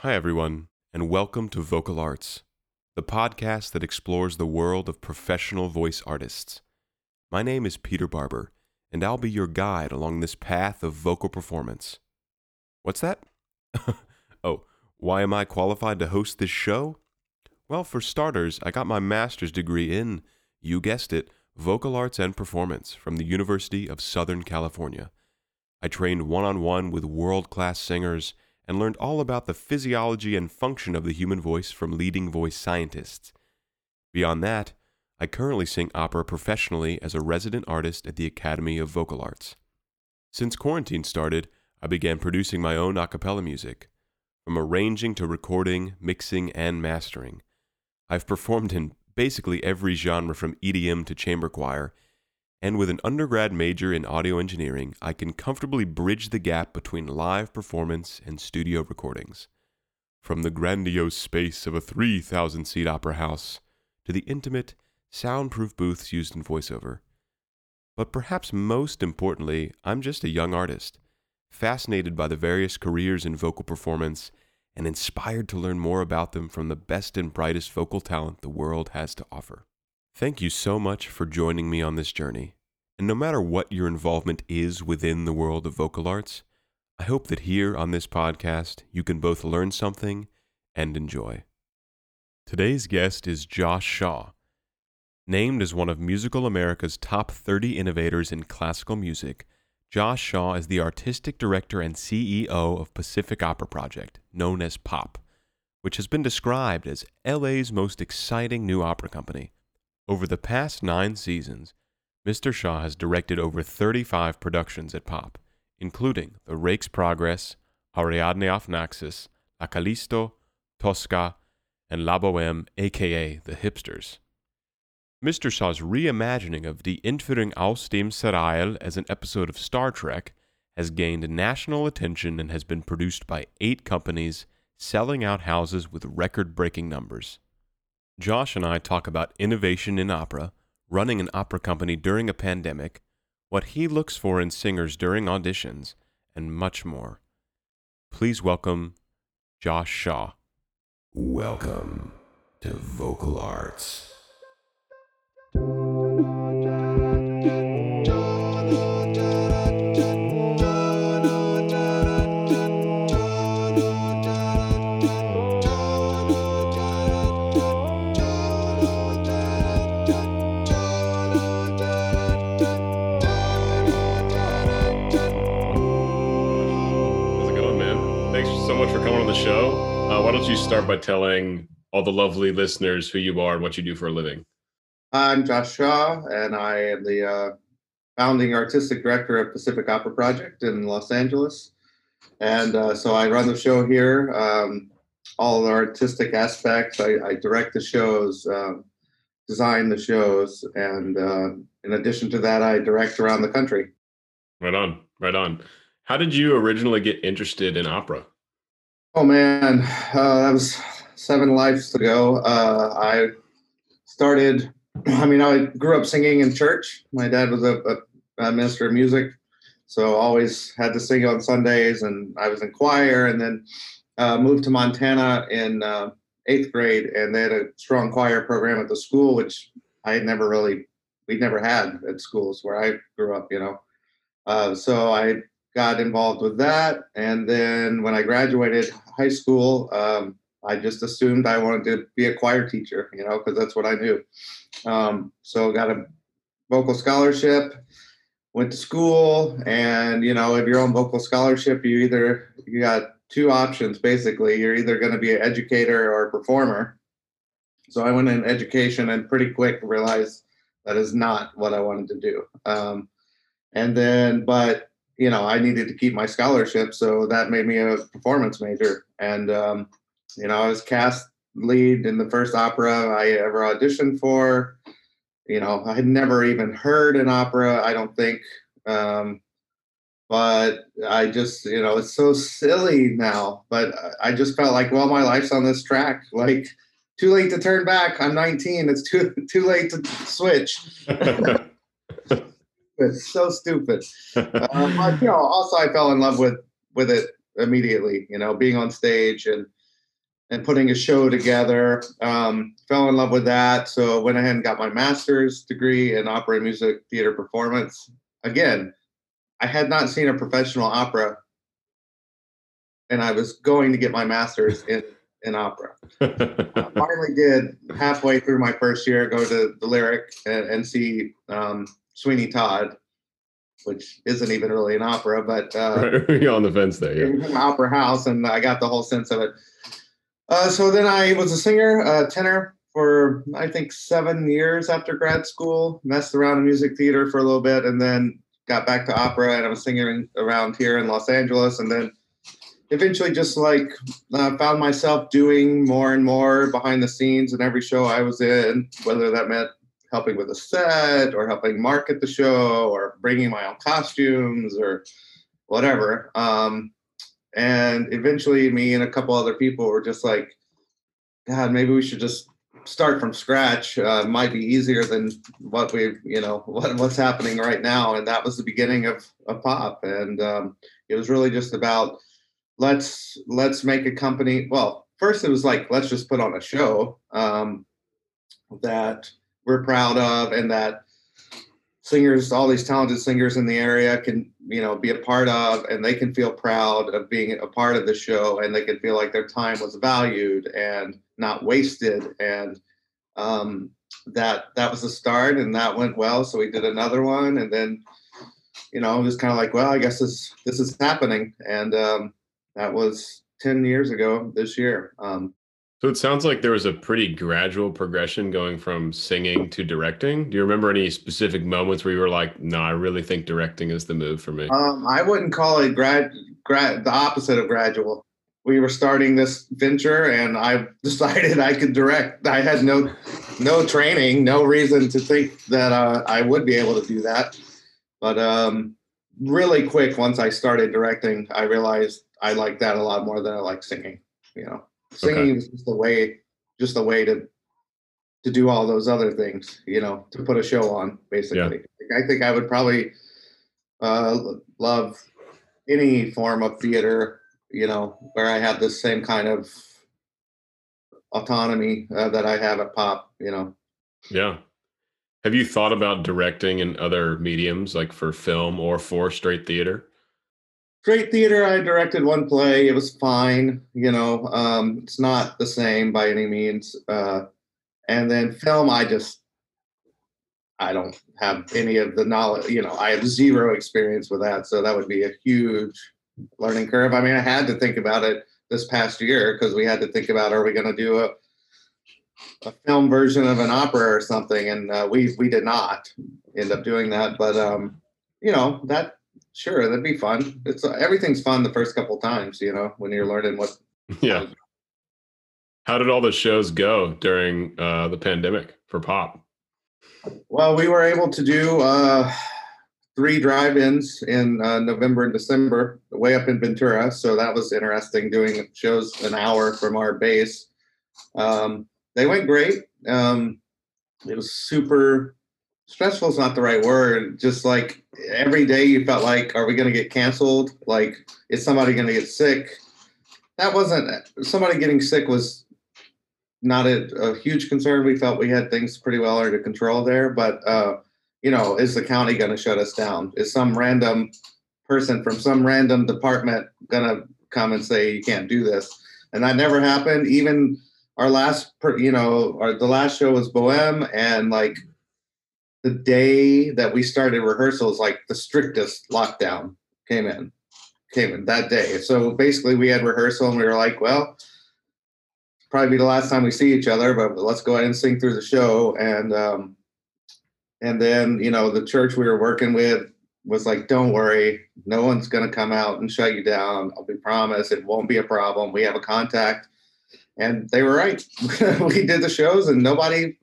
Hi, everyone, and welcome to Vocal Arts, the podcast that explores the world of professional voice artists. My name is Peter Barber, and I'll be your guide along this path of vocal performance. What's that? oh, why am I qualified to host this show? Well, for starters, I got my master's degree in, you guessed it, vocal arts and performance from the University of Southern California. I trained one on one with world class singers and learned all about the physiology and function of the human voice from leading voice scientists. Beyond that, I currently sing opera professionally as a resident artist at the Academy of Vocal Arts. Since quarantine started, I began producing my own a cappella music, from arranging to recording, mixing, and mastering. I've performed in basically every genre from EDM to chamber choir and with an undergrad major in audio engineering, I can comfortably bridge the gap between live performance and studio recordings. From the grandiose space of a 3,000 seat opera house to the intimate, soundproof booths used in voiceover. But perhaps most importantly, I'm just a young artist, fascinated by the various careers in vocal performance and inspired to learn more about them from the best and brightest vocal talent the world has to offer. Thank you so much for joining me on this journey. And no matter what your involvement is within the world of vocal arts, I hope that here on this podcast you can both learn something and enjoy. Today's guest is Josh Shaw. Named as one of Musical America's top 30 innovators in classical music, Josh Shaw is the artistic director and CEO of Pacific Opera Project, known as POP, which has been described as LA's most exciting new opera company. Over the past nine seasons, Mr. Shaw has directed over 35 productions at Pop, including The Rake's Progress, Ariadne auf Naxos, La Calisto, Tosca, and La Boheme, aka The Hipsters. Mr. Shaw's reimagining of Die Entführung aus dem Serail as an episode of Star Trek has gained national attention and has been produced by eight companies, selling out houses with record breaking numbers. Josh and I talk about innovation in opera, running an opera company during a pandemic, what he looks for in singers during auditions, and much more. Please welcome Josh Shaw. Welcome to Vocal Arts. Don't you start by telling all the lovely listeners who you are and what you do for a living? I'm Josh Shaw, and I am the uh, founding artistic director of Pacific Opera Project in Los Angeles. And uh, so I run the show here, um, all the artistic aspects. I, I direct the shows, um, design the shows, and uh, in addition to that, I direct around the country. Right on, right on. How did you originally get interested in opera? Oh man, uh, that was seven lives ago. Uh, I started. I mean, I grew up singing in church. My dad was a, a, a, minister of music, so always had to sing on Sundays, and I was in choir. And then uh, moved to Montana in uh, eighth grade, and they had a strong choir program at the school, which I had never really, we'd never had at schools where I grew up. You know, uh, so I got involved with that. And then when I graduated high school, um, I just assumed I wanted to be a choir teacher, you know, because that's what I knew. Um, so got a vocal scholarship, went to school, and you know, if you're on vocal scholarship, you either you got two options basically. You're either going to be an educator or a performer. So I went in education and pretty quick realized that is not what I wanted to do. Um, and then, but you know, I needed to keep my scholarship, so that made me a performance major. And um, you know, I was cast lead in the first opera I ever auditioned for. You know, I had never even heard an opera. I don't think. Um, but I just, you know, it's so silly now. But I just felt like, well, my life's on this track. Like, too late to turn back. I'm 19. It's too too late to switch. It's so stupid. um, but you know, also I fell in love with with it immediately. You know, being on stage and and putting a show together. Um, fell in love with that, so went ahead and got my master's degree in opera and music theater performance. Again, I had not seen a professional opera, and I was going to get my master's in in opera. I finally did halfway through my first year go to the Lyric and, and see um, Sweeney Todd, which isn't even really an opera, but uh, right. you're on the fence there. Yeah, opera house, and I got the whole sense of it. Uh, so then I was a singer, uh, tenor for I think seven years after grad school. Messed around in music theater for a little bit, and then got back to opera. And I was singing around here in Los Angeles, and then eventually just like uh, found myself doing more and more behind the scenes in every show I was in, whether that meant helping with the set or helping market the show or bringing my own costumes or whatever. Um, and eventually, me and a couple other people were just like, God, maybe we should just start from scratch. Uh, might be easier than what we, you know, what, what's happening right now. And that was the beginning of, of pop. And um, it was really just about let's let's make a company. Well, first it was like let's just put on a show um, that we're proud of and that singers, all these talented singers in the area can, you know, be a part of, and they can feel proud of being a part of the show, and they can feel like their time was valued and not wasted, and um, that that was the start, and that went well. So we did another one, and then, you know, it was kind of like, well, I guess this this is happening, and um, that was 10 years ago this year. Um, so it sounds like there was a pretty gradual progression going from singing to directing. Do you remember any specific moments where you were like, "No, I really think directing is the move for me"? Um, I wouldn't call it grad, grad, the opposite of gradual. We were starting this venture, and I decided I could direct. I had no, no training, no reason to think that uh, I would be able to do that. But um, really quick, once I started directing, I realized I like that a lot more than I like singing. You know, singing okay. is just a way, just a way to to do all those other things. You know, to put a show on. Basically, yeah. I think I would probably uh, love any form of theater. You know, where I have the same kind of autonomy uh, that I have at pop. You know. Yeah. Have you thought about directing in other mediums, like for film or for straight theater? Straight theater, I directed one play. It was fine. You know, um, it's not the same by any means. Uh, and then film, I just, I don't have any of the knowledge. You know, I have zero experience with that, so that would be a huge learning curve. I mean, I had to think about it this past year because we had to think about are we going to do a a film version of an opera or something, and uh, we we did not end up doing that. But um, you know that Sure, that'd be fun. It's uh, everything's fun the first couple times, you know, when you're learning what. Yeah. How did all the shows go during uh, the pandemic for pop? Well, we were able to do uh, three drive-ins in uh, November and December, way up in Ventura. So that was interesting. Doing shows an hour from our base. Um, they went great. Um, it was super stressful is not the right word. Just like every day you felt like, are we going to get canceled? Like, is somebody going to get sick? That wasn't somebody getting sick was not a, a, huge concern. We felt we had things pretty well under control there, but uh, you know, is the county going to shut us down? Is some random person from some random department going to come and say you can't do this? And that never happened. Even our last, you know, our, the last show was Bohème, and like the day that we started rehearsals, like the strictest lockdown came in, came in that day. So basically, we had rehearsal and we were like, well, probably be the last time we see each other, but let's go ahead and sing through the show. And um, and then you know the church we were working with was like, don't worry, no one's gonna come out and shut you down. I'll be promised it won't be a problem. We have a contact. And they were right. we did the shows and nobody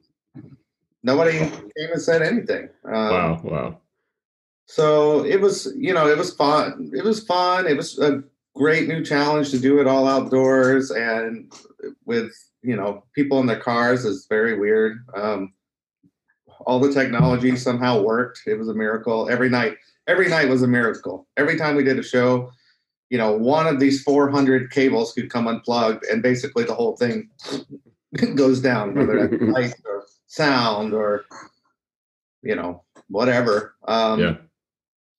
nobody came and said anything. Um, wow, wow. So it was, you know, it was fun. It was fun. It was a great new challenge to do it all outdoors and with, you know, people in their cars is very weird. Um, all the technology somehow worked. It was a miracle. Every night, every night was a miracle. Every time we did a show, you know, one of these 400 cables could come unplugged and basically the whole thing goes down, whether it's light or sound or, you know, whatever. Um, yeah.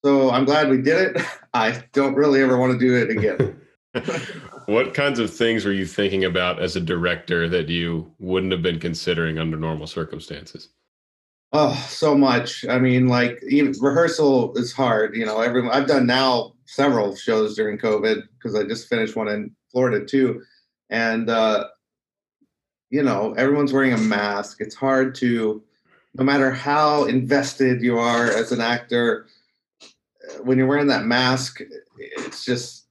So I'm glad we did it. I don't really ever want to do it again. what kinds of things were you thinking about as a director that you wouldn't have been considering under normal circumstances? Oh, so much. I mean, like even rehearsal is hard. You know, everyone. I've done now several shows during COVID because I just finished one in Florida too, and uh, you know, everyone's wearing a mask. It's hard to, no matter how invested you are as an actor, when you're wearing that mask, it's just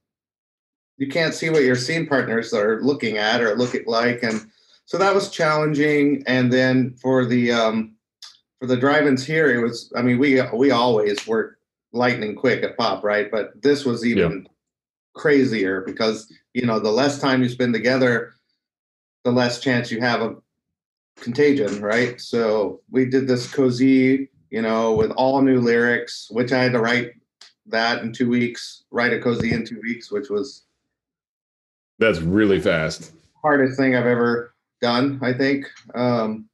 you can't see what your scene partners are looking at or looking like, and so that was challenging. And then for the um, for the drive-ins here, it was. I mean, we we always work lightning quick at pop, right? But this was even yeah. crazier because you know the less time you spend together, the less chance you have of contagion, right? So we did this Così, you know, with all new lyrics, which I had to write that in two weeks, write a Così in two weeks, which was that's really fast. Hardest thing I've ever done, I think. Um,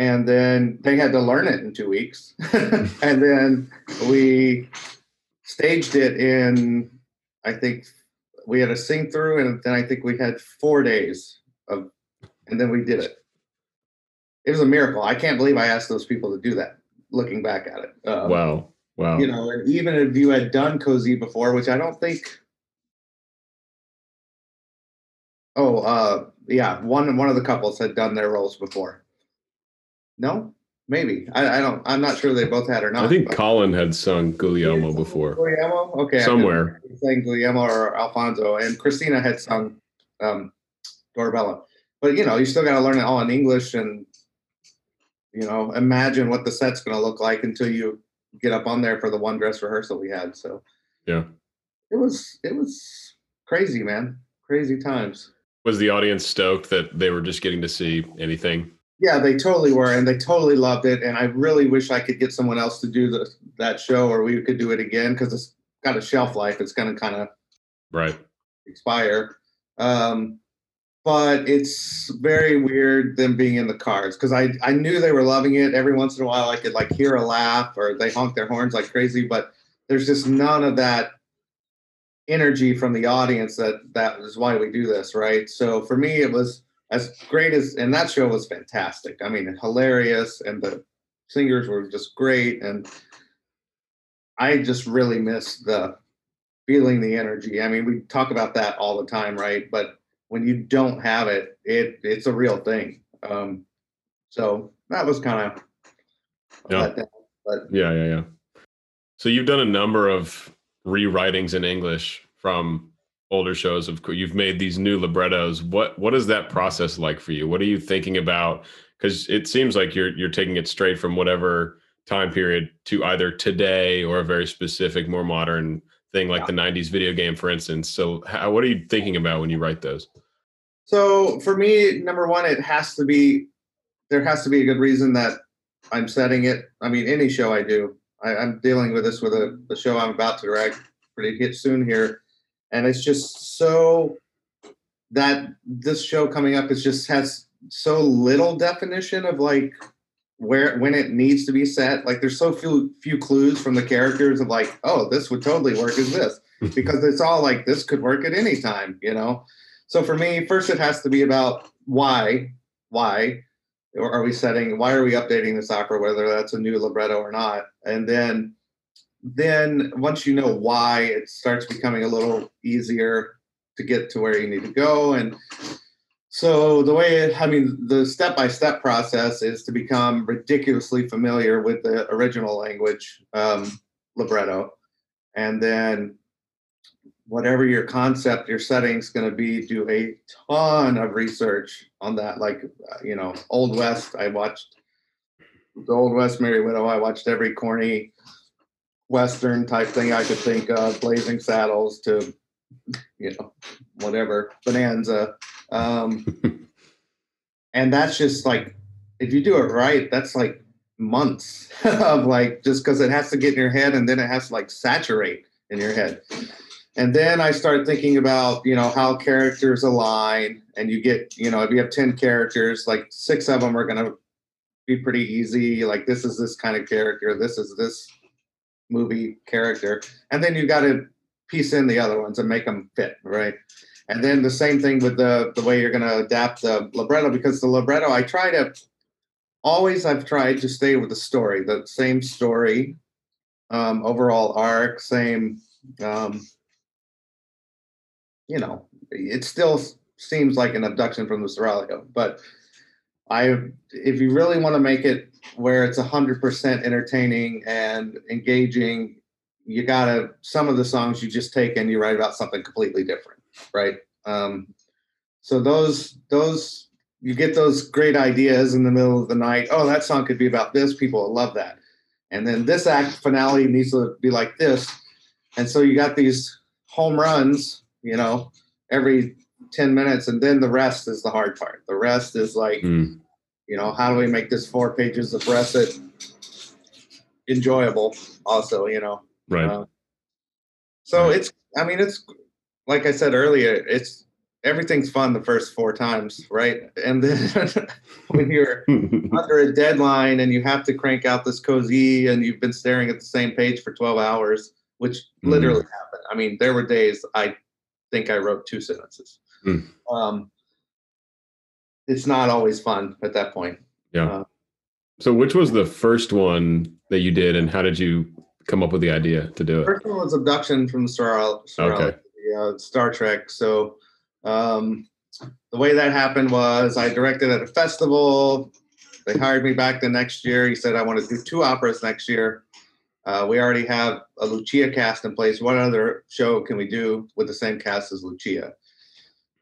and then they had to learn it in two weeks and then we staged it in i think we had a sing through and then i think we had four days of and then we did it it was a miracle i can't believe i asked those people to do that looking back at it um, wow wow you know and even if you had done Così before which i don't think oh uh yeah one one of the couples had done their roles before no, maybe. I, I, don't. I'm not sure they both had or not. I think Colin had sung Guglielmo before. Guglielmo, okay. Somewhere sang Guglielmo or Alfonso, and Christina had sung um, Dorabella. But you know, you still got to learn it all in English, and you know, imagine what the set's going to look like until you get up on there for the one dress rehearsal we had. So yeah, it was it was crazy, man. Crazy times. Was the audience stoked that they were just getting to see anything? Yeah, they totally were, and they totally loved it. And I really wish I could get someone else to do the, that show, or we could do it again because it's got a shelf life. It's going to kind of right expire. Um, but it's very weird them being in the cars because I I knew they were loving it. Every once in a while, I could like hear a laugh or they honk their horns like crazy, but there's just none of that energy from the audience that that is why we do this, right? So for me, it was as great as and that show was fantastic. I mean, hilarious, and the singers were just great, and I just really miss the feeling the energy. I mean, we talk about that all the time, right? But when you don't have it, it it's a real thing. Um, so that was kind of yeah. but yeah, yeah, yeah. So you've done a number of rewritings in English from older shows of course, you've made these new librettos what what is that process like for you what are you thinking about because it seems like you're you're taking it straight from whatever time period to either today or a very specific more modern thing like yeah. the 90s video game for instance. So how, what are you thinking about when you write those? So for me number one it has to be there has to be a good reason that i'm setting it. I mean any show i do I, am dealing with this with a, a show i'm about to direct pretty hit soon here. And it's just so that this show coming up is just has so little definition of like where when it needs to be set like there's so few few clues from the characters of like oh this would totally work as this. Because it's all like this could work at any time you know? So for me first it has to be about why why are we setting why are we updating this opera whether that's a new libretto or not? And then then once you know why, it starts becoming a little easier to get to where you need to go. And so the way, it, I mean, the step by step process is to become ridiculously familiar with the original language um, libretto. And then whatever your concept, your setting is going to be, do a ton of research on that. Like, uh, you know, Old West, I watched the Old West Merry Widow. I watched every corny Western type thing I could think of, Blazing Saddles to, you know, whatever, Bonanza. Um, and that's just like, if you do it right, that's like months of like, just because it has to get in your head and then it has to like saturate in your head. and then I start thinking about you know how characters align, and you get you know if you have ten characters, like six of them are gonna be pretty easy. Like this is this kind of character, this is this movie character, and then you got to piece in the other ones and make them fit, right? And then the same thing with the the way you're going to adapt the libretto because the libretto I try to always I've tried to stay with the story, the same story, um, overall arc, same um, you know, it still seems like an abduction from the Seraglio. But I, if you really want to make it where it's hundred percent entertaining and engaging, you gotta some of the songs you just take and you write about something completely different, right? Um, so those those you get those great ideas in the middle of the night. Oh, that song could be about this. People will love that. And then this act finale needs to be like this. And so you got these home runs you know, every 10 minutes. And then the rest is the hard part. The rest is like, mm. you know, how do we make this four pages of recit enjoyable also, you know? Right. Uh, so it's, I mean, it's like I said earlier, it's everything's fun the first four times, right? And then when you're under a deadline and you have to crank out this Così and you've been staring at the same page for 12 hours, which mm. literally happened. I mean, there were days I think I wrote two sentences. Mm. Um, it's not always fun at that point. Yeah. Uh, so, which was the first one that you did, and how did you come up with the idea to do it? First one was Abduction from Star, Star, okay. Uh, Star Trek. So, um, the way that happened was I directed at a festival. They hired me back the next year. He said, I want to do two operas next year. Uh, we already have a Lucia cast in place. What other show can we do with the same cast as Lucia?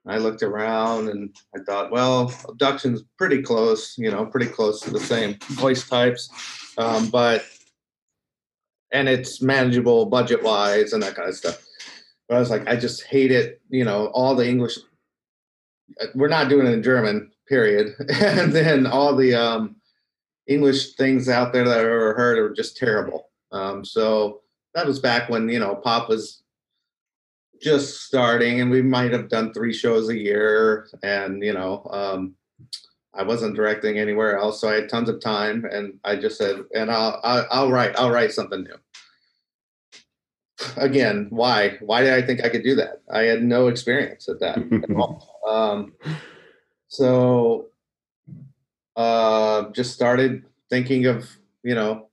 I looked around and I thought, well, abduction's pretty close, you know, pretty close to the same voice types, um, but and it's manageable budget wise and that kind of stuff. I was like, I just hate it, you know, all the English. We're not doing it in German, period, and then all the um, English things out there that I've ever heard are just terrible. Um, so that was back when you know pop was just starting, and we might have done three shows a year, and you know. Um, I wasn't directing anywhere else, so I had tons of time, and I just said, "And I'll, I'll, I'll write, I'll write something new." Again, why? Why did I think I could do that? I had no experience at that at all. Um, so, uh, just started thinking of you know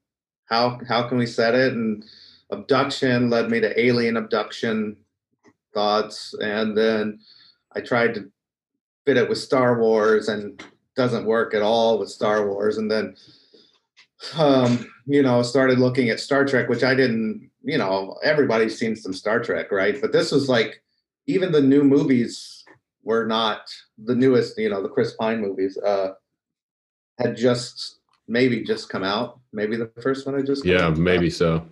how how can we set it and abduction led me to alien abduction thoughts and then i tried to fit it with star wars and doesn't work at all with star wars and then um, you know started looking at star trek which i didn't you know everybody's seen some star trek right but this was like even the new movies were not the newest you know the chris pine movies uh had just maybe just come out. Maybe the first one I just yeah, maybe so.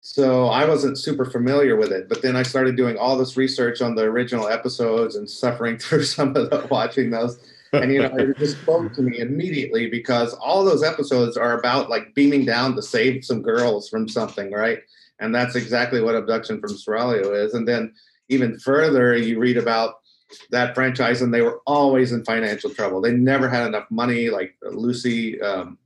So I wasn't super familiar with it, but then I started doing all this research on the original episodes and suffering through some of the watching those. And you know, it just spoke to me immediately because all those episodes are about like beaming down to save some girls from something, right? And that's exactly what abduction from Seraglio is. And then even further, you read about that franchise, and they were always in financial trouble. They never had enough money. Like Lucy, um,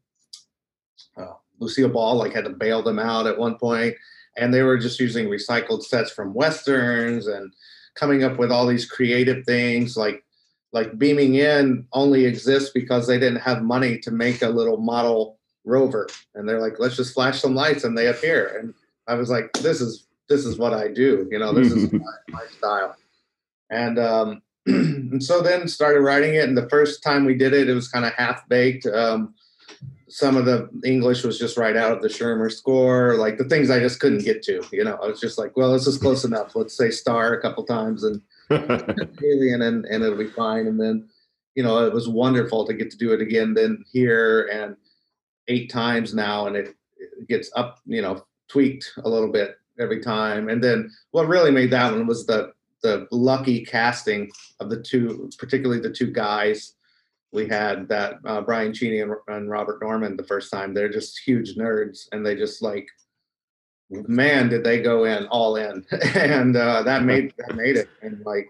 uh, Lucille Ball, like had to bail them out at one point, and they were just using recycled sets from westerns and coming up with all these creative things like like beaming in only exists because they didn't have money to make a little model rover and they're like let's just flash some lights and they appear and i was like this is this is what i do you know this is my, my style and um, and so then started writing it. And the first time we did it, it was kind of half baked. Um, some of the English was just right out of the Schirmer score, like the things I just couldn't get to. You know, I was just like, well, this is close enough. Let's say star a couple times and alien, and, and it'll be fine. And then, you know, it was wonderful to get to do it again. Then here and eight times now, and it, it gets up, you know, tweaked a little bit every time. And then what really made that one was the the lucky casting of the two, particularly the two guys we had that uh, Brian Cheney and, and, Robert Norman the first time. They're just huge nerds, and they just like man, did they go in all in, and uh, that made that made it. And like,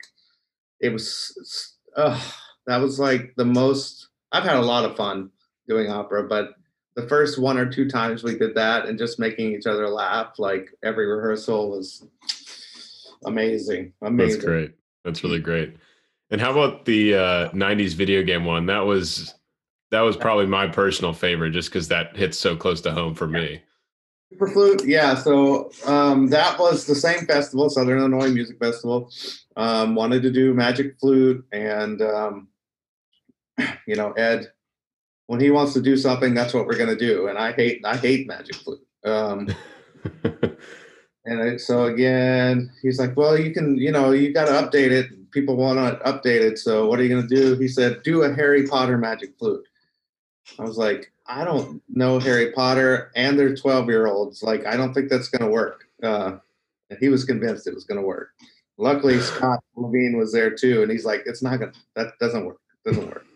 it was, uh, that was like the most. I've had a lot of fun doing opera, but the first one or two times we did that and just making each other laugh, like every rehearsal was amazing. Amazing. That's great. That's really great. And how about the uh, '90s video game one? That was that was probably my personal favorite, just because that hits so close to home for me. Super Flute, yeah. So um, that was the same festival, Southern Illinois Music Festival. Um, wanted to do Magic Flute, and um, you know, Ed, when he wants to do something, that's what we're gonna do. And I hate, I hate Magic Flute. Um, and I, so again, he's like, "Well, you can, you know, you got to update it. People want to update it updated. So what are you gonna do?" He said, "Do a Harry Potter Magic Flute." I was like, I don't know Harry Potter, and they're 12 year olds. Like, I don't think that's going to work. Uh, and he was convinced it was going to work. Luckily, Scott Levine was there too, and he's like, "It's not gonna. That doesn't work. It doesn't work."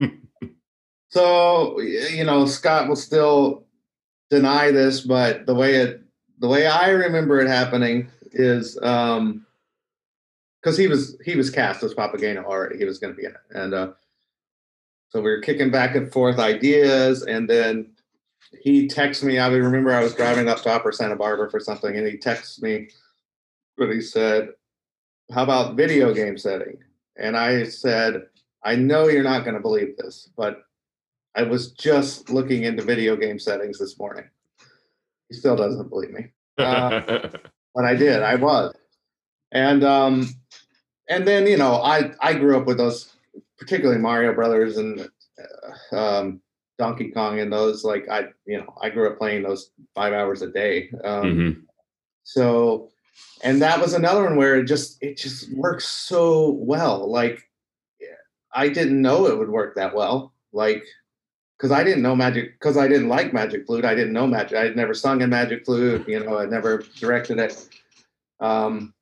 so you know, Scott will still deny this, but the way it, the way I remember it happening is, um, because he was he was cast as Papageno already. He was going to be in it, and uh, so we were kicking back and forth ideas, and then he texts me. I remember I was driving up to Upper Santa Barbara for something, and he texts me, but he said, "How about video game setting?" And I said, "I know you're not going to believe this, but I was just looking into video game settings this morning." He still doesn't believe me, uh, but I did. I was, and um, and then you know, I I grew up with those particularly Mario Brothers and uh, um, Donkey Kong and those. Like I, you know, I grew up playing those five hours a day. Um, mm-hmm. So, and that was another one where it just it just works so well. Like I didn't know it would work that well. Like because I didn't know magic because I didn't like magic flute. I didn't know magic. I had never sung in magic flute. You know, I never directed it. Um,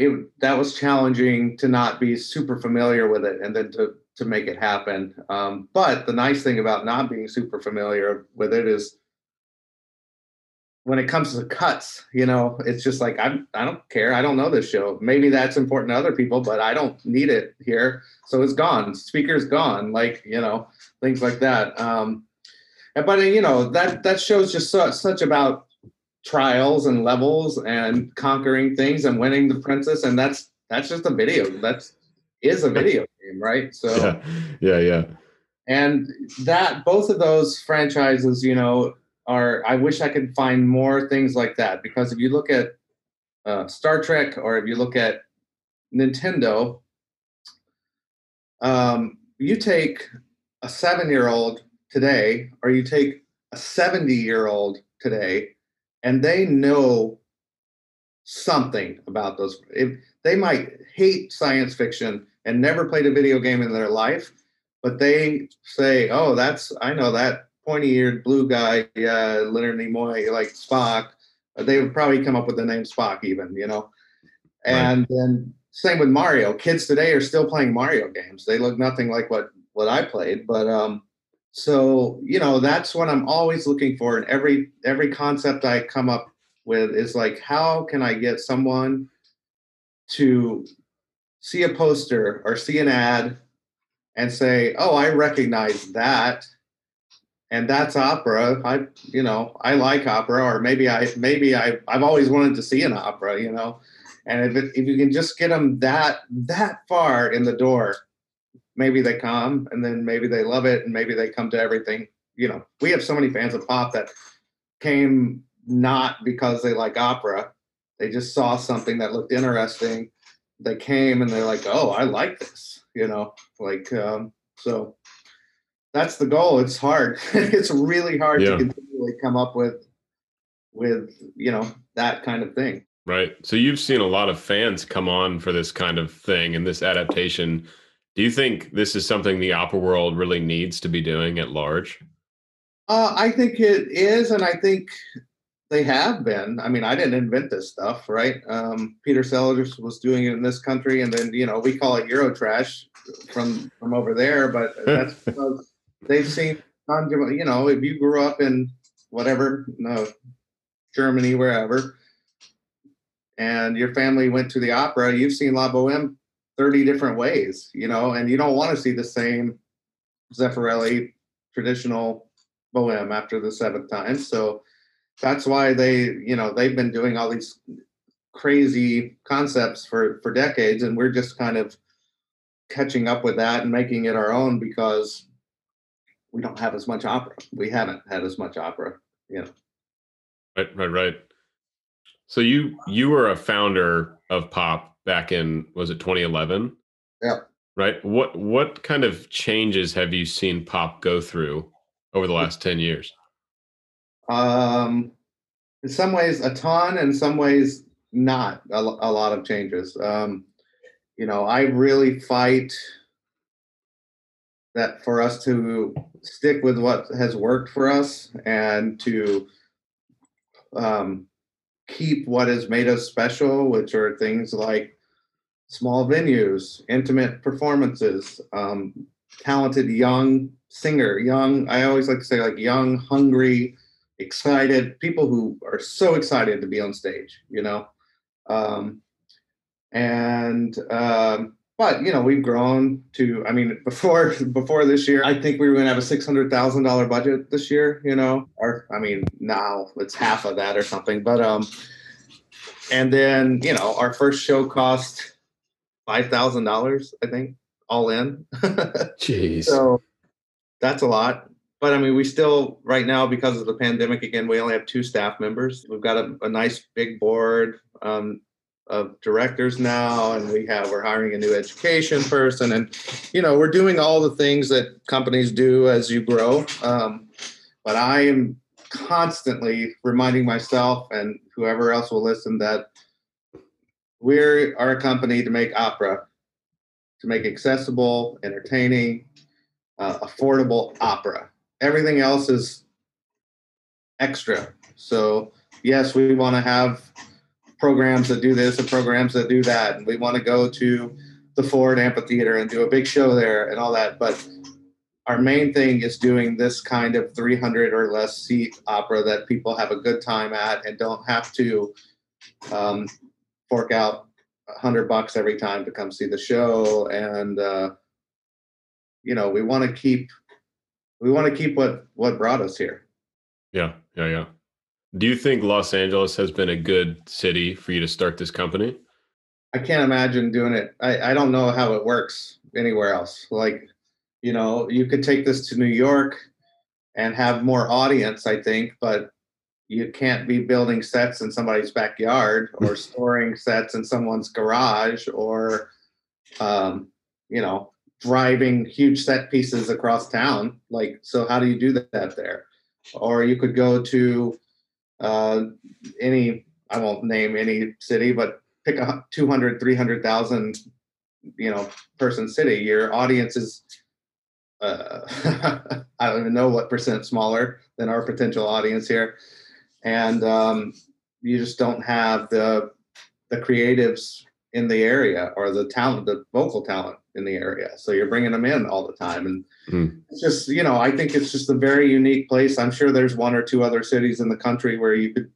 it that was challenging to not be super familiar with it and then to to make it happen. Um, but the nice thing about not being super familiar with it is when it comes to cuts, you know, it's just like I'm I don't care. I don't know this show. Maybe that's important to other people, but I don't need it here. So it's gone. Speaker's gone. Like, you know, things like that. Um but you know, that that show's just so, such about trials and levels and conquering things and winning the princess and that's that's just a video. That's is a video game right? So yeah. Yeah, yeah. and that both of those franchises you know are i wish i could find more things like that because if you look at uh, star trek or if you look at nintendo um, you take a seven year old today or you take a 70 year old today and they know something about those. If they might hate science fiction and never played a video game in their life, but they say, "Oh, that's I know that pointy-eared blue guy, uh, Leonard Nimoy, like Spock." They would probably come up with the name Spock, even you know. And right. then same with Mario. Kids today are still playing Mario games. They look nothing like what what I played, but um, so you know that's what i'm always looking for and every every concept i come up with is like how can i get someone to see a poster or see an ad and say oh i recognize that and that's opera. I you know i like opera or maybe i maybe i i've always wanted to see an opera you know? And if, it, if you can just get them that that far in the door maybe they come and then maybe they love it and maybe they come to everything. You know, we have so many fans of pop that came not because they like opera. They just saw something that looked interesting. They came and they're like, "Oh, I like this." You know, like um, so. That's the goal. It's hard. it's really hard yeah. to continually come up with, with you know that kind of thing. Right. So you've seen a lot of fans come on for this kind of thing and this adaptation do you think this is something the opera world really needs to be doing at large? Uh, I think it is, and I think they have been. I mean, I didn't invent this stuff, right? Um, Peter Sellars was doing it in this country, and then you know we call it Eurotrash from from over there, but that's because they've seen You know, if you grew up in whatever, no, Germany, wherever, and your family went to the opera, you've seen La Boheme 30 different ways, you know, and you don't want to see the same Zeffirelli traditional Bohème after the seventh time. So that's why they, you know, they've been doing all these crazy concepts for for decades, and we're just kind of catching up with that and making it our own because we don't have as much opera. We haven't had as much opera, you know. Right, right, right. So you you were a founder of Pop back in was it 2011? Yeah. Right. What what kind of changes have you seen Pop go through over the last 10 years? Um in some ways a ton in some ways not a, a lot of changes. Um you know, I really fight that for us to stick with what has worked for us and to um, keep what has made us special, which are things like small venues, intimate performances, um, talented young singer, young, I always like to say like young, hungry, excited people who are so excited to be on stage, you know. Um, and um, but you know we've grown to i mean before before this year i think we were going to have a $600000 budget this year you know? Or i mean now it's half of that or something but um and then you know our first show cost $5000 i think all in. Jeez. So that's a lot but i mean we still right now because of the pandemic again we only have two staff members. We've got a, a nice big board um, of directors now and we have we're hiring a new education person and you know we're doing all the things that companies do as you grow. Um, but i am constantly reminding myself and whoever else will listen that we are a company to make opera to make accessible entertaining uh, affordable opera. Everything else is extra. So yes we want to have programs that do this and programs that do that. And we want to go to the Ford Amphitheater and do a big show there and all that. But our main thing is doing this kind of 300 or less seat opera that people have a good time at and don't have to um, fork out a hundred bucks every time to come see the show. And uh, you know, we want to keep we want to keep what what brought us here. Yeah, yeah, yeah. Do you think Los Angeles has been a good city for you to start this company? I can't imagine doing it. I, I don't know how it works anywhere else. Like, you know, you could take this to New York and have more audience, I think, but you can't be building sets in somebody's backyard or storing sets in someone's garage or, um, you know, driving huge set pieces across town. Like, so how do you do that there? Or you could go to uh, any I won't name any city, but pick a 200, 300,000, you know, person city. Your audience is, uh, I don't even know what percent smaller than our potential audience here, and um, you just don't have the the creatives in the area or the talent, the vocal talent in the area. So you're bringing them in all the time, and mm. it's just you know I think it's just a very unique place. I'm sure there's one or two other cities in the country where you could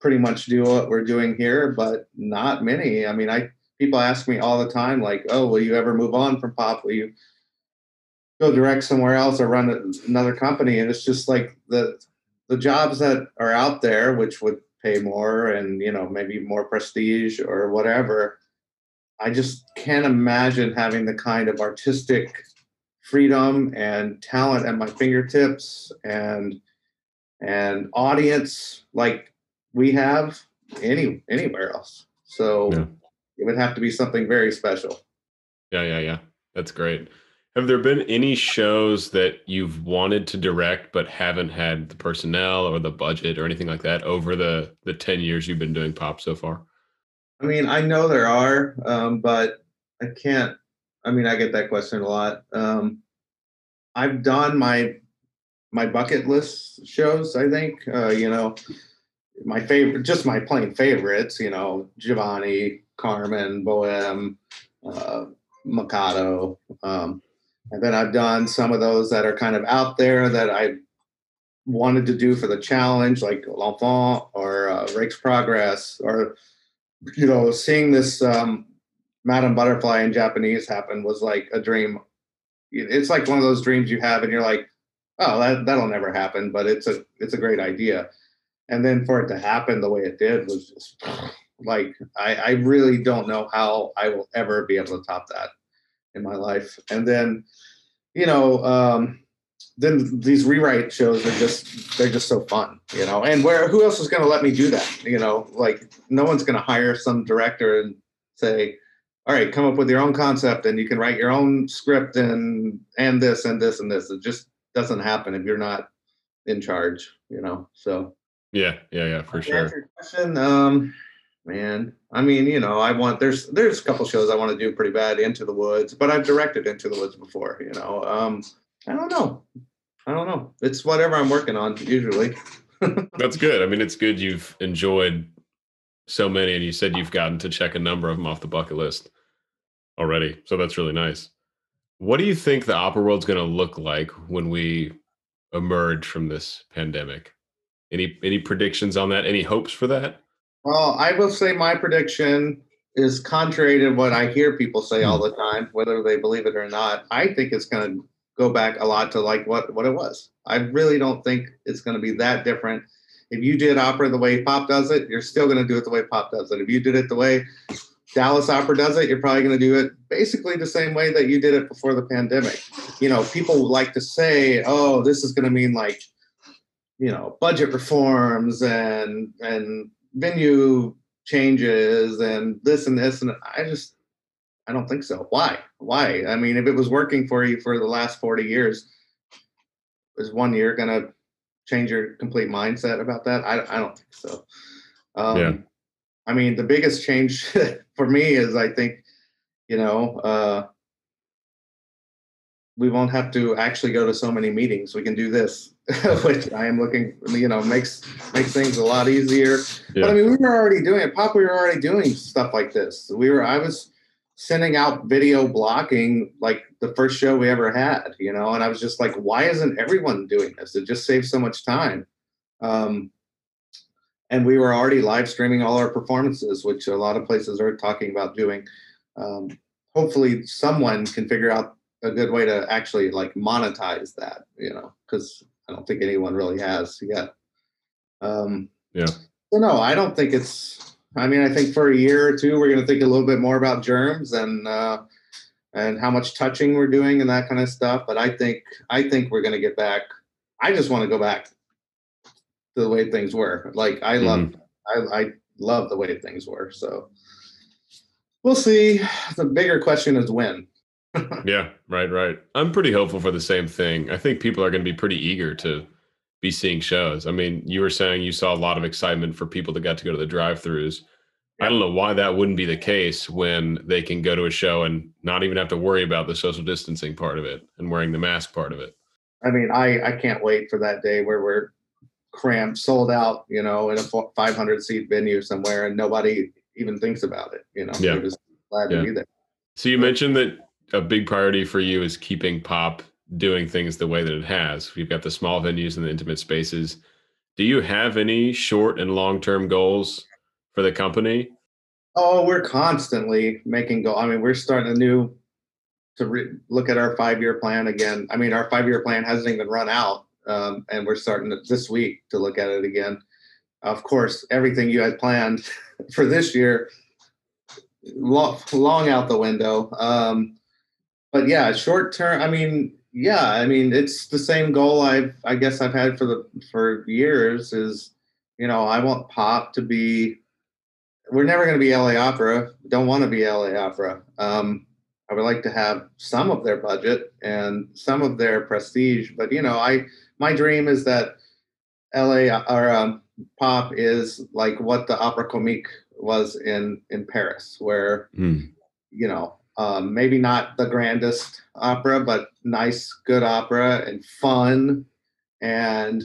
pretty much do what we're doing here, but not many. I mean, I people ask me all the time like, "Oh, will you ever move on from pop? Will you go direct somewhere else or run another company?" And it's just like the the jobs that are out there, which would pay more and you know maybe more prestige or whatever I just can't imagine having the kind of artistic freedom and talent at my fingertips and and audience like we have any anywhere else. So yeah. it would have to be something very special. Yeah, yeah, yeah. That's great. Have there been any shows that you've wanted to direct but haven't had the personnel or the budget or anything like that over the the 10 years you've been doing pop so far? I mean, I know there are, um, but I can't. I mean, I get that question a lot. Um, I've done my my bucket list shows. I think uh, you know my favorite, just my plain favorites. You know, Giovanni, Carmen, Bohème, uh, Mikado, um, and then I've done some of those that are kind of out there that I wanted to do for the challenge, like L'Enfant or uh, Rake's Progress, or you know, seeing this um, Madame Butterfly in Japanese happen was like a dream. It's like one of those dreams you have, and you're like, oh, that that'll never happen, but it's a it's a great idea. And then for it to happen the way it did was just like I, I really don't know how I will ever be able to top that in my life. And then, you know, um, then these rewrite shows are just they're just so fun, you know. And where who else is going to let me do that? You know, like no one's going to hire some director and say, "All right, come up with your own concept and you can write your own script and and this and this and this." It just doesn't happen if you're not in charge, you know. So yeah, yeah, yeah, for sure. question, um, man. I mean, you know, I want there's there's a couple shows I want to do pretty bad. Into the Woods, but I've directed Into the Woods before. You know, um, I don't know. I don't know. It's whatever I'm working on usually. That's good. I mean, it's good you've enjoyed so many, and you said you've gotten to check a number of them off the bucket list already. So that's really nice. What do you think the opera world's going to look like when we emerge from this pandemic? Any any predictions on that? Any hopes for that? Well, I will say my prediction is contrary to what I hear people say all hmm. the time, whether they believe it or not. I think it's going to go back a lot to like what what it was. I really don't think it's going to be that different. If you did opera the way pop does it, you're still going to do it the way pop does it. If you did it the way Dallas Opera does it, you're probably going to do it basically the same way that you did it before the pandemic. You know, people like to say, "Oh, this is going to mean like, you know, budget reforms and and venue changes and this and this." And I just, I don't think so. Why? Why? I mean, if it was working for you for the last 40 years, is one year going to change your complete mindset about that? I, I don't think so. Um, yeah. I mean, the biggest change for me is I think, you know, uh, we won't have to actually go to so many meetings. We can do this, which I am looking, you know, makes makes things a lot easier. Yeah. But I mean, we were already doing it. Pop, we were already doing stuff like this. We were, I was sending out video blocking like the first show we ever had, you know, and I was just like, why isn't everyone doing this? It just saves so much time. Um, and we were already live streaming all our performances, which a lot of places are talking about doing. Um, hopefully, someone can figure out a good way to actually like monetize that, you know, because I don't think anyone really has yet. Um, yeah. So no, I don't think it's. I mean, I think for a year or two, we're going to think a little bit more about germs and uh, and how much touching we're doing and that kind of stuff. But I think I think we're going to get back. I just want to go back to the way things were. Like I love, mm-hmm. I, I love the way things were. So we'll see. The bigger question is when. yeah, right, right. I'm pretty hopeful for the same thing. I think people are going to be pretty eager to be seeing shows. I mean, you were saying you saw a lot of excitement for people that got to go to the drive-throughs. I don't know why that wouldn't be the case when they can go to a show and not even have to worry about the social distancing part of it and wearing the mask part of it. I mean, I I can't wait for that day where we're cramped, sold out, you know, in a 500 seat venue somewhere, and nobody even thinks about it. You know, yeah. just glad yeah. to be there. So you mentioned that a big priority for you is keeping pop doing things the way that it has. We've got the small venues and the intimate spaces. Do you have any short and long term goals for the company? Oh, we're constantly making goals. I mean, we're starting a new to re- look at our five year plan again. I mean, our five year plan hasn't even run out um, and we're starting this week to look at it again. Of course, everything you had planned for this year, long, long out the window. Um, but yeah, short term. I mean, yeah, I mean, it's the same goal I've, I guess, I've had for the for years. Is you know, I want pop to be. We're never going to be LA Opera. Don't want to be LA Opera. Um, I would like to have some of their budget and some of their prestige, but you know, I my dream is that LA or um, pop is like what the Opera Comique was in in Paris, where mm. you know um, maybe not the grandest opera, but nice, good opera and fun. And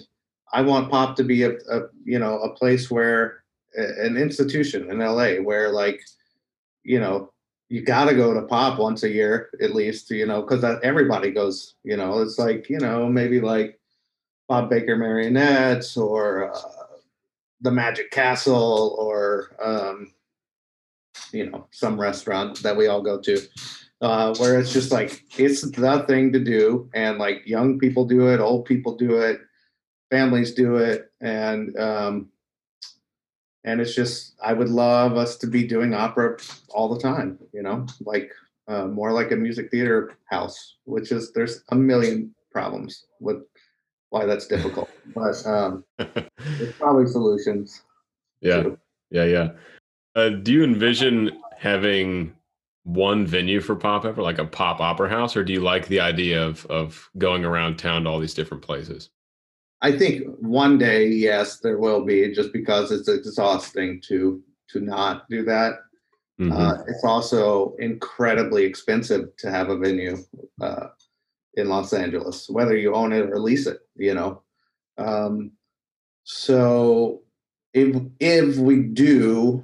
I want pop to be a, a you know a place where an institution in LA where like you know you got to go to pop once a year at least you know because everybody goes you know it's like you know maybe like Bob Baker Marionettes or uh, the Magic Castle or um, you know some restaurant that we all go to uh, where it's just like it's the thing to do and like young people do it old people do it families do it and um, and it's just i would love us to be doing opera all the time you know like uh, more like a music theater house which is there's a million problems with why that's difficult but um, there's probably solutions. Yeah yeah yeah uh, do you envision having one venue for pop opera, like a pop opera house, or do you like the idea of of going around town to all these different places? I think one day, yes, there will be, just because it's exhausting to to not do that. Mm-hmm. Uh, it's also incredibly expensive to have a venue uh, in Los Angeles, whether you own it or lease it. You know, um, so if if we do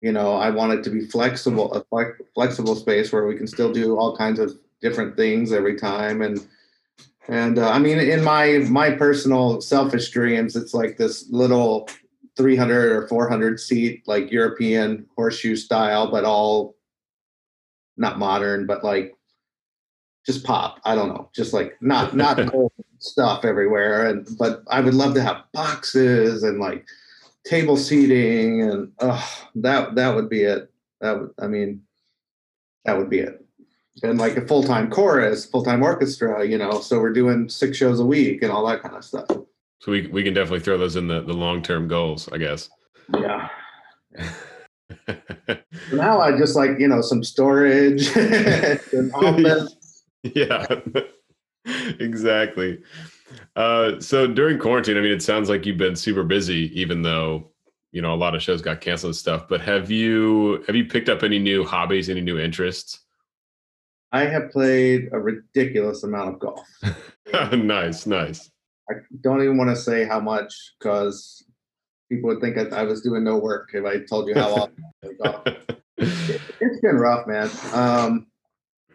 you know i want it to be flexible a flexible space where we can still do all kinds of different things every time. And and uh, i mean in my my personal selfish dreams it's like this little 300 or 400 seat like european horseshoe style but all not modern but like just pop. I don't know just like not not stuff everywhere. And but i would love to have boxes and like table seating and oh, that that would be it. That would I mean that would be it. And like a full time chorus, full time orchestra, you know. So we're doing six shows a week and all that kind of stuff. So we we can definitely throw those in the the long term goals, I guess. Yeah. now I just like you know some storage and office. Yeah, exactly. Uh, so during quarantine, I mean, it sounds like you've been super busy, even though you know a lot of shows got canceled and stuff. But have you have you picked up any new hobbies, any new interests? I have played a ridiculous amount of golf. nice, nice. I don't even want to say how much because people would think I, I, was doing no work if I told you how often. it, has been rough, man. Um,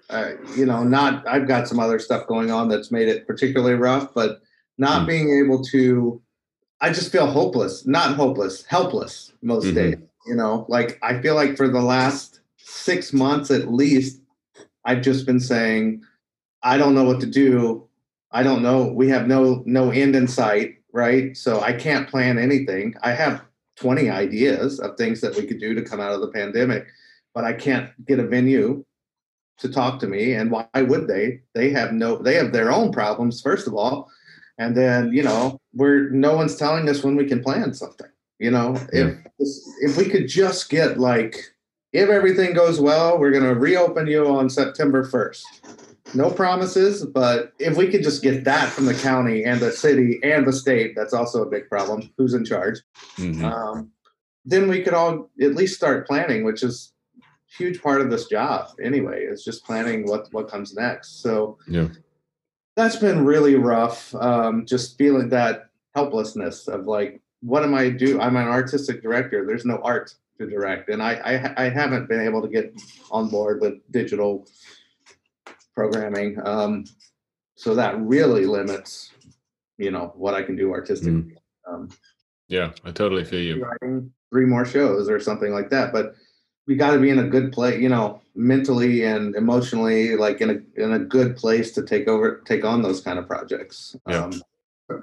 uh, you know, not I've got some other stuff going on that's made it particularly rough, but not mm. being able to, I just feel hopeless, not hopeless, helpless most mm-hmm. days. You know, like I feel like for the last six months at least, I've just been saying, I don't know what to do. I don't know. We have no no end in sight, right? So I can't plan anything. I have 20 ideas of things that we could do to come out of the pandemic, but I can't get a venue to talk to me and why would they? They have no they have their own problems first of all. And then you know we're no one's telling us when we can plan something you know? Yeah. if if we could just get like if everything goes well we're going to reopen you on september 1st no promises but if we could just get that from the county and the city and the state that's also a big problem. Who's in charge? Mm-hmm. um, then we could all at least start planning which is huge part of this job anyway. Is just planning what what comes next. So yeah. that's been really rough um, just feeling that helplessness of like what am i do? I'm an artistic director. There's no art to direct. And I, I i, haven't been able to get on board with digital programming. Um, so that really limits you know what i can do artistically. Mm. um, yeah i totally feel you. three more shows or something like that. But we got to be in a good place, you know, mentally and emotionally, like in a in a good place to take over, take on those kind of projects. Yeah. Um,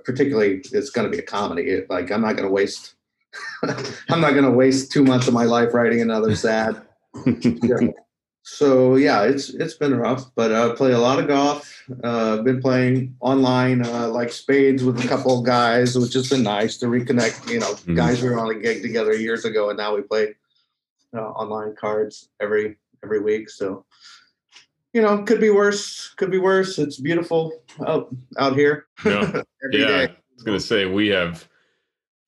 particularly, it's going to be a comedy. It, like I'm not going to waste, I'm not going to waste two months of my life writing another sad. so yeah, it's it's been rough, but I play a lot of golf. Uh, been playing online, uh, like spades with a couple of guys, which has been nice to reconnect. You know, mm-hmm. guys we were on a gig together years ago, and now we play uh, online cards every every week. So you know, could be worse. Could be worse. It's beautiful out out here. Yeah, yeah. Day. I was gonna say we have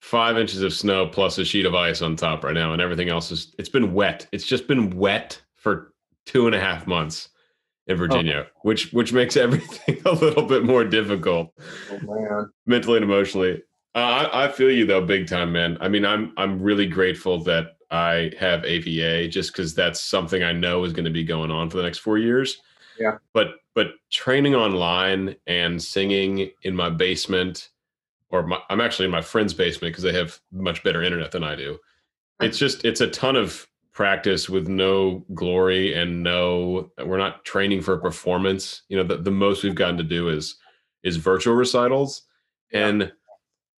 five inches of snow plus a sheet of ice on top right now, and everything else is. It's been wet. It's just been wet for two and a half months in oh. Virginia, oh. which which makes everything a little bit more difficult, oh, mentally and emotionally. Uh, I, I feel you though, big time, man. I mean, I'm I'm really grateful that I have AVA just because that's something I know is going to be going on for the next four years. Yeah. But but training online and singing in my basement, or my, I'm actually in my friend's basement because they have much better internet than I do. It's just it's a ton of practice with no glory and no we're not training for a performance you know the, the most we've gotten to do is is virtual recitals and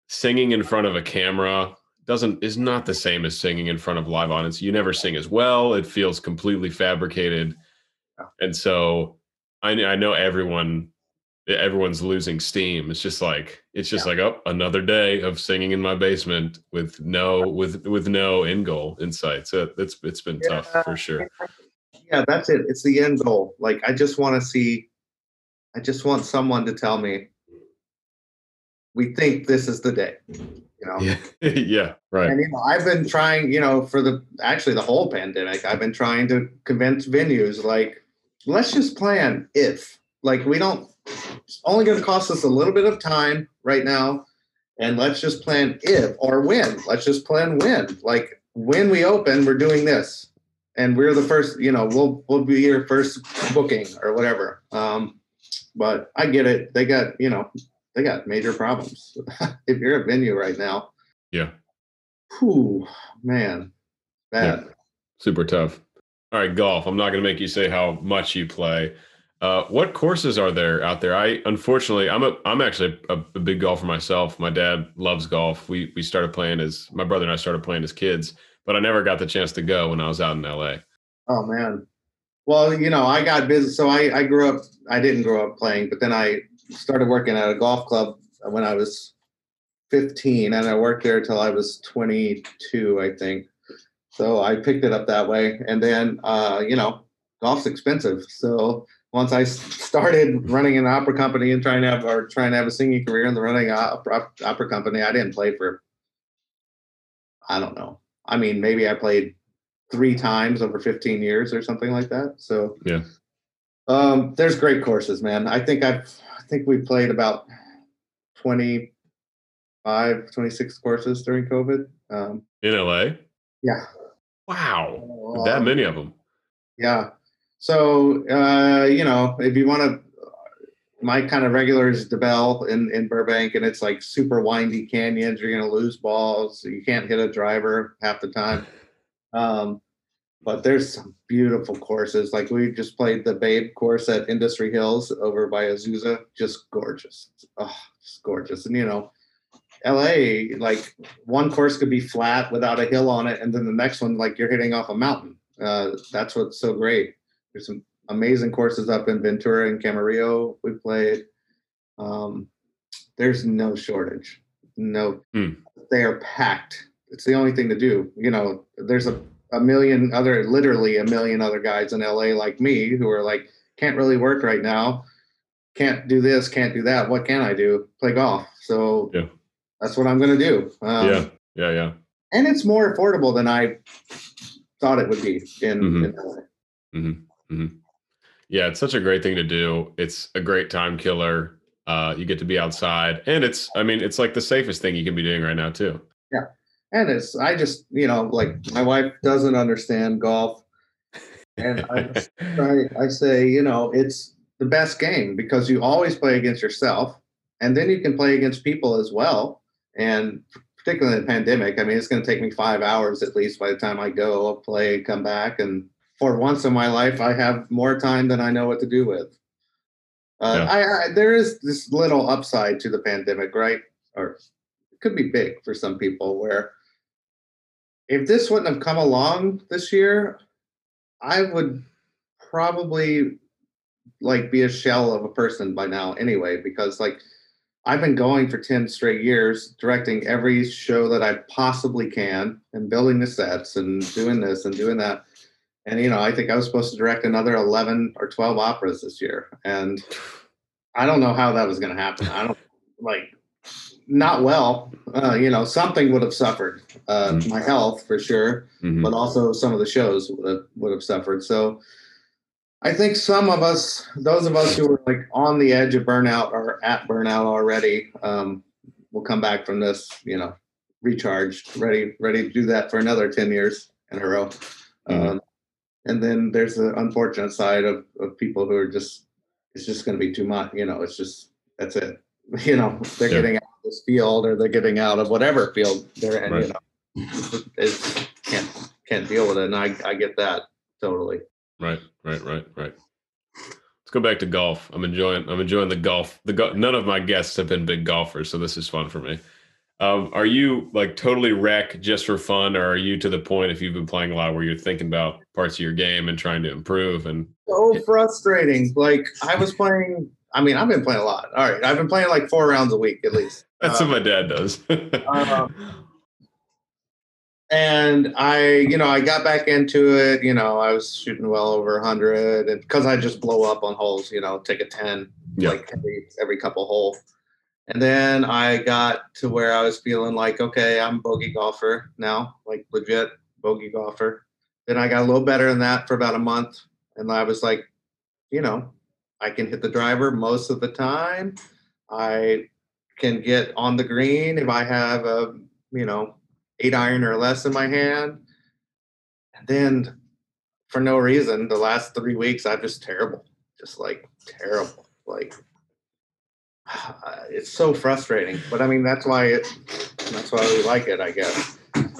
singing in front of a camera doesn't is not the same as singing in front of live audience you never sing as well it feels completely fabricated and so i, I know everyone everyone's losing steam. It's just like it's just yeah. like oh, another day of singing in my basement with no with with no end goal in sight. So it's it's been yeah. tough for sure. Yeah, that's it. It's the end goal. Like I just want to see. I just want someone to tell me. We think this is the day. You know. Yeah. yeah. Right. And you know, I've been trying. You know, for the actually the whole pandemic, I've been trying to convince venues like, let's just plan if like we don't it's only going to cost us a little bit of time right now and let's just plan if or when let's just plan when like when we open we're doing this and we're the first you know we'll we'll be your first booking or whatever um but i get it they got you know they got major problems if you're a venue right now yeah Whew, man bad yeah. super tough all right golf i'm not going to make you say how much you play uh, what courses are there out there? I unfortunately, I'm a, I'm actually a, a, big golfer myself. My dad loves golf. We we started playing as my brother and I started playing as kids, but I never got the chance to go when I was out in L.A. Oh man, well you know I got busy, so I I grew up. I didn't grow up playing, but then I started working at a golf club when I was 15, and I worked there till I was 22, I think. So I picked it up that way, and then uh, you know golf's expensive, so once I started running an opera company and trying to have or trying to have a singing career in the running opera, opera company, I didn't play for I don't know. I mean, maybe I played three times over 15 years or something like that. So yeah, um, there's great courses, man. I think I've think we played about 25, 26 courses during COVID. Um, in LA. Yeah. Wow, that many of them. Yeah. So uh, you know, if you want to, my kind of regular is DeBell in in Burbank, and it's like super windy canyons. You're gonna lose balls. You can't hit a driver half the time. Um, but there's some beautiful courses. Like we just played the Babe course at Industry Hills over by Azusa. Just gorgeous. Oh, just gorgeous. And you know, LA, like one course could be flat without a hill on it, and then the next one, like you're hitting off a mountain. Uh, that's what's so great. There's some amazing courses up in Ventura and Camarillo. We played. Um, there's no shortage. No, mm. they are packed. It's the only thing to do. You know, there's a, a million other, literally a million other guys in LA like me who are like, can't really work right now. Can't do this, can't do that. What can I do? Play golf. So yeah. that's what I'm going to do. Um, yeah. Yeah. Yeah. And it's more affordable than I thought it would be in, mm-hmm. in LA. Mm-hmm. Mm-hmm. Yeah, it's such a great thing to do. It's a great time killer. Uh, you get to be outside, and it's I mean it's like the safest thing you can be doing right now too. Yeah, and it's I just you know like my wife doesn't understand golf, and I, I, I say you know it's the best game because you always play against yourself, and then you can play against people as well. And particularly in the pandemic, I mean it's going to take me five hours at least by the time I go play, come back, and for once in my life, I have more time than I know what to do with. Uh, yeah. I, I, there is this little upside to the pandemic, right? Or it could be big for some people. Where if this wouldn't have come along this year, I would probably like be a shell of a person by now anyway. Because like I've been going for ten straight years, directing every show that I possibly can, and building the sets and doing this and doing that and you know i think i was supposed to direct another 11 or 12 operas this year and i don't know how that was going to happen i don't like not well uh, you know something would have suffered uh, mm-hmm. my health for sure mm-hmm. but also some of the shows would have, would have suffered so i think some of us those of us who are like on the edge of burnout or at burnout already um, will come back from this you know recharged ready ready to do that for another 10 years in a row mm-hmm. um, and then there's the unfortunate side of, of people who are just it's just going to be too much you know it's just that's it you know they're yeah. getting this field or they're getting out of whatever field they're in right. you know it's, can't can't deal with it and i i get that totally right right right right let's go back to golf i'm enjoying i'm enjoying the golf the go- none of my guests have been big golfers so this is fun for me um, are you like totally wreck just for fun, or are you to the point if you've been playing a lot where you're thinking about parts of your game and trying to improve? And so frustrating. Like I was playing. I mean, I've been playing a lot. All right, I've been playing like four rounds a week at least. That's uh, what my dad does. uh, and I, you know, I got back into it. You know, I was shooting well over 100, and because I just blow up on holes. You know, take a 10 yep. like every every couple hole. And then I got to where I was feeling like, okay, I'm bogey golfer now, like legit bogey golfer. Then I got a little better than that for about a month. And I was like, you know, I can hit the driver most of the time. I can get on the green if I have a, you know, eight iron or less in my hand. And then for no reason, the last three weeks, I'm just terrible, just like terrible. Like it's so frustrating. But I mean, that's why it. That's why we like it, I guess.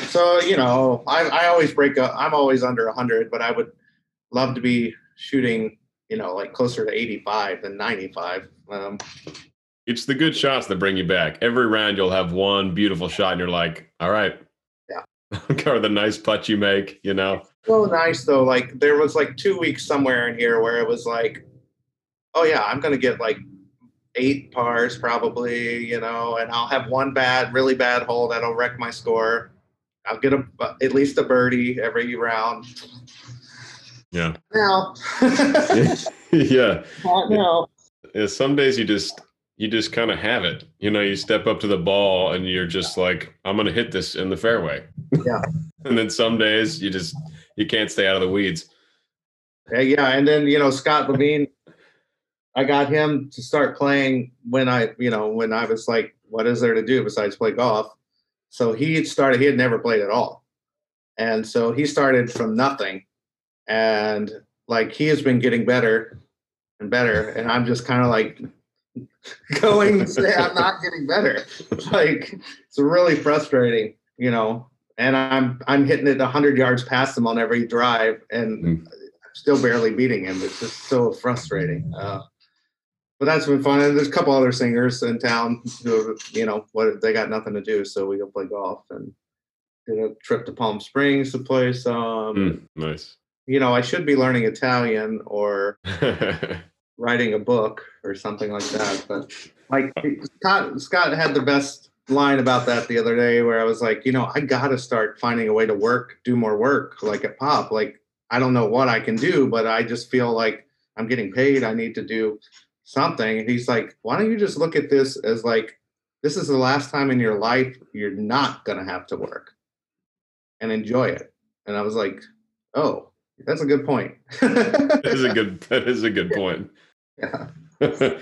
So you know, I I always break up. I'm always under 100, but I would love to be shooting, you know, like closer to 85 than 95. Um, it's the good shots that bring you back. Every round, you'll have one beautiful shot, and you're like, all right. Yeah. or the nice putt you make, you know. So nice though. Like there was like two weeks somewhere in here where it was like, oh yeah, I'm gonna get like eight pars probably, you know, and I'll have one bad, really bad hole that'll wreck my score. I'll get a at least a birdie every round. Yeah. Now. yeah. Not now. Yeah, some days you just you just kind of have it. You know, you step up to the ball and you're just like, I'm gonna hit this in the fairway. Yeah. and then some days you just you can't stay out of the weeds. Yeah, yeah. And then, you know, Scott Levine I got him to start playing when I, you know, when I was like, what is there to do besides play golf? So he started, he had never played at all. And so he started from nothing. And like he has been getting better and better. And I'm just kind of like going, I'm not getting better. Like it's really frustrating, you know. And I'm I'm hitting it hundred yards past him on every drive and mm. still barely beating him. It's just so frustrating. Uh, but that's been fun. And there's a couple other singers in town who, you know, what they got nothing to do, so we go play golf and did a trip to Palm Springs to play some. Mm, nice. You know, I should be learning Italian or writing a book or something like that. But like Scott, Scott had the best line about that the other day, where I was like, you know, I got to start finding a way to work, do more work, like at Pop. Like I don't know what I can do, but I just feel like I'm getting paid. I need to do something. And he's like, why don't you just look at this as like, this is the last time in your life you're not going to have to work and enjoy it. And I was like, oh, that's a good point. that is a good, that is a good point. Yeah.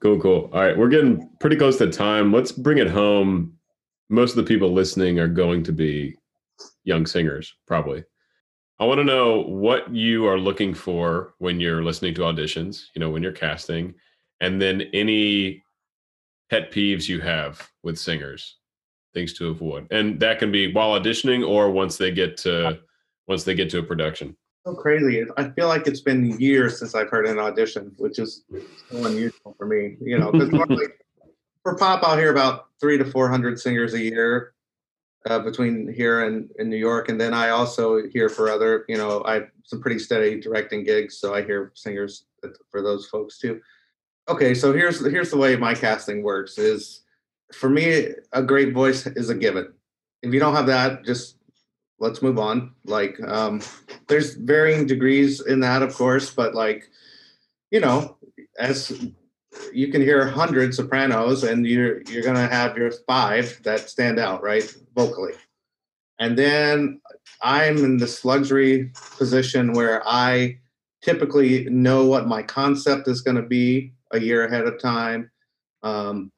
cool, cool. All right. We're getting pretty close to time. Let's bring it home. Most of the people listening are going to be young singers, probably. I want to know what you are looking for when you're listening to auditions, you know, when you're casting, and then any pet peeves you have with singers, things to avoid. And that can be while auditioning or once they get to once they get to a production. So crazy. I feel like it's been years since I've heard an audition, which is so unusual for me, you know, because normally for pop, I'll hear about three to 400 singers a year uh, between here and in New York, and then I also hear for other, you know, I have some pretty steady directing gigs, so I hear singers for those folks too. Okay, so here's here's the way my casting works: is for me, a great voice is a given. If you don't have that, just let's move on. Like, um, there's varying degrees in that, of course, but like, you know, as you can hear 100 sopranos and you're you're to have your five that stand out right vocally and then i'm in this luxury position where i typically know what my concept is going to be a year ahead of time um,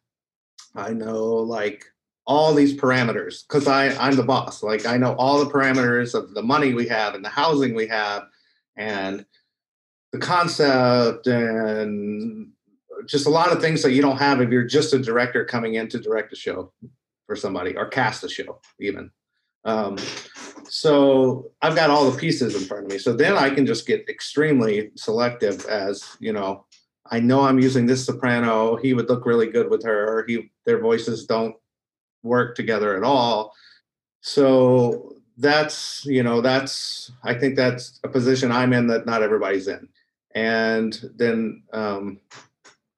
i know like all these parameters because i i'm the boss. Like i know all the parameters of the money we have and the housing we have and the concept and just a lot of things that you don't have if you're just a director coming in to direct a show for somebody or cast a show even. Um, so i've got all the pieces in front of me. So then i can just get extremely selective as you know i know i'm using this soprano. He would look really good with her. He their voices don't work together at all so that's you know that's i think that's a position i'm in that not everybody's in and then um,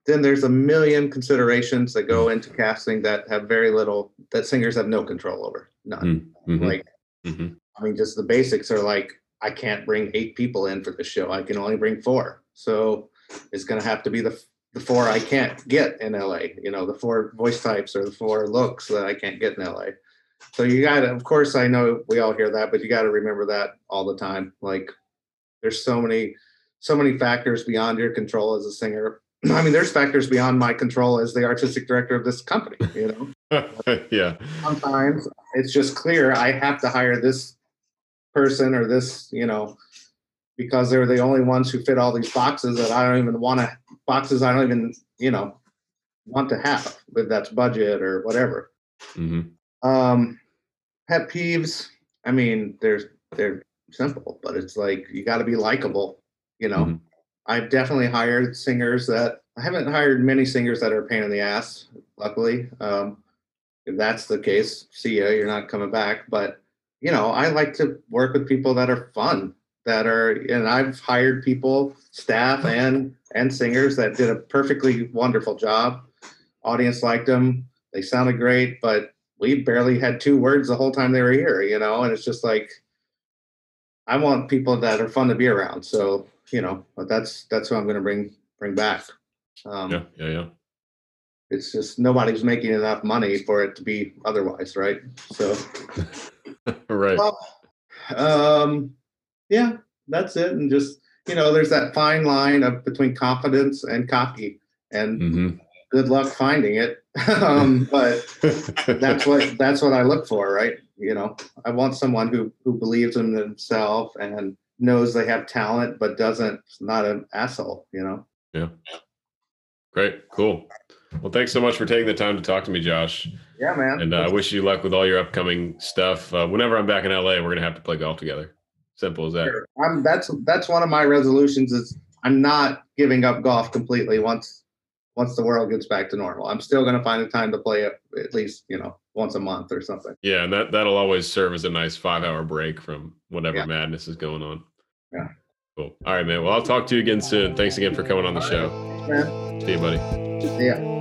then there's a million considerations that go into casting that have very little that singers have no control over none mm-hmm. like mm-hmm. i mean just the basics are like i can't bring eight people in for the show i can only bring four so it's going to have to be the the four i can't get in la you know the four voice types or the four looks that i can't get in la so you got to, of course, I know we all hear that, but you got to remember that all the time. Like, there's so many, so many factors beyond your control as a singer. I mean, there's factors beyond my control as the artistic director of this company. You know, yeah. Sometimes it's just clear I have to hire this person or this, you know, because they're the only ones who fit all these boxes that I don't even want to boxes I don't even, you know, want to have, but that's budget or whatever. Mm-hmm. Um, pet peeves. I mean, there's they're simple, but it's like you got to be likable. You know, mm-hmm. I've definitely hired singers that I haven't hired many singers that are a pain in the ass. Luckily, um, if that's the case, see ya. You're not coming back. But you know, I like to work with people that are fun. That are, and I've hired people, staff and and singers that did a perfectly wonderful job. Audience liked them. They sounded great, but we barely had two words the whole time they were here, you know, and it's just like I want people that are fun to be around. So, you know, but that's that's who I'm gonna bring bring back. Um, yeah, yeah, yeah. It's just nobody's making enough money for it to be otherwise, right? So right. Well, um yeah, that's it. And just you know, there's that fine line of between confidence and cocky. And mm-hmm good luck finding it. um, but that's what that's what I look for, right? You know, I want someone who who believes in themselves and knows they have talent, but doesn't not an asshole. You know. Yeah. Great. Cool. Well, thanks so much for taking the time to talk to me, Josh. Yeah, man. And uh, I wish you luck with all your upcoming stuff. Uh, whenever I'm back in LA, we're gonna have to play golf together. Simple as that. Sure. I'm, that's that's one of my resolutions. Is I'm not giving up golf completely once once the world gets back to normal. I'm still going to find a time to play it at least, you know, once a month or something. Yeah, and that that'll always serve as a nice five hour break from whatever yeah. madness is going on. Yeah. Cool. All right, man. Well, I'll talk to you again soon. Thanks again for coming on the show. man. See you, buddy. Yeah.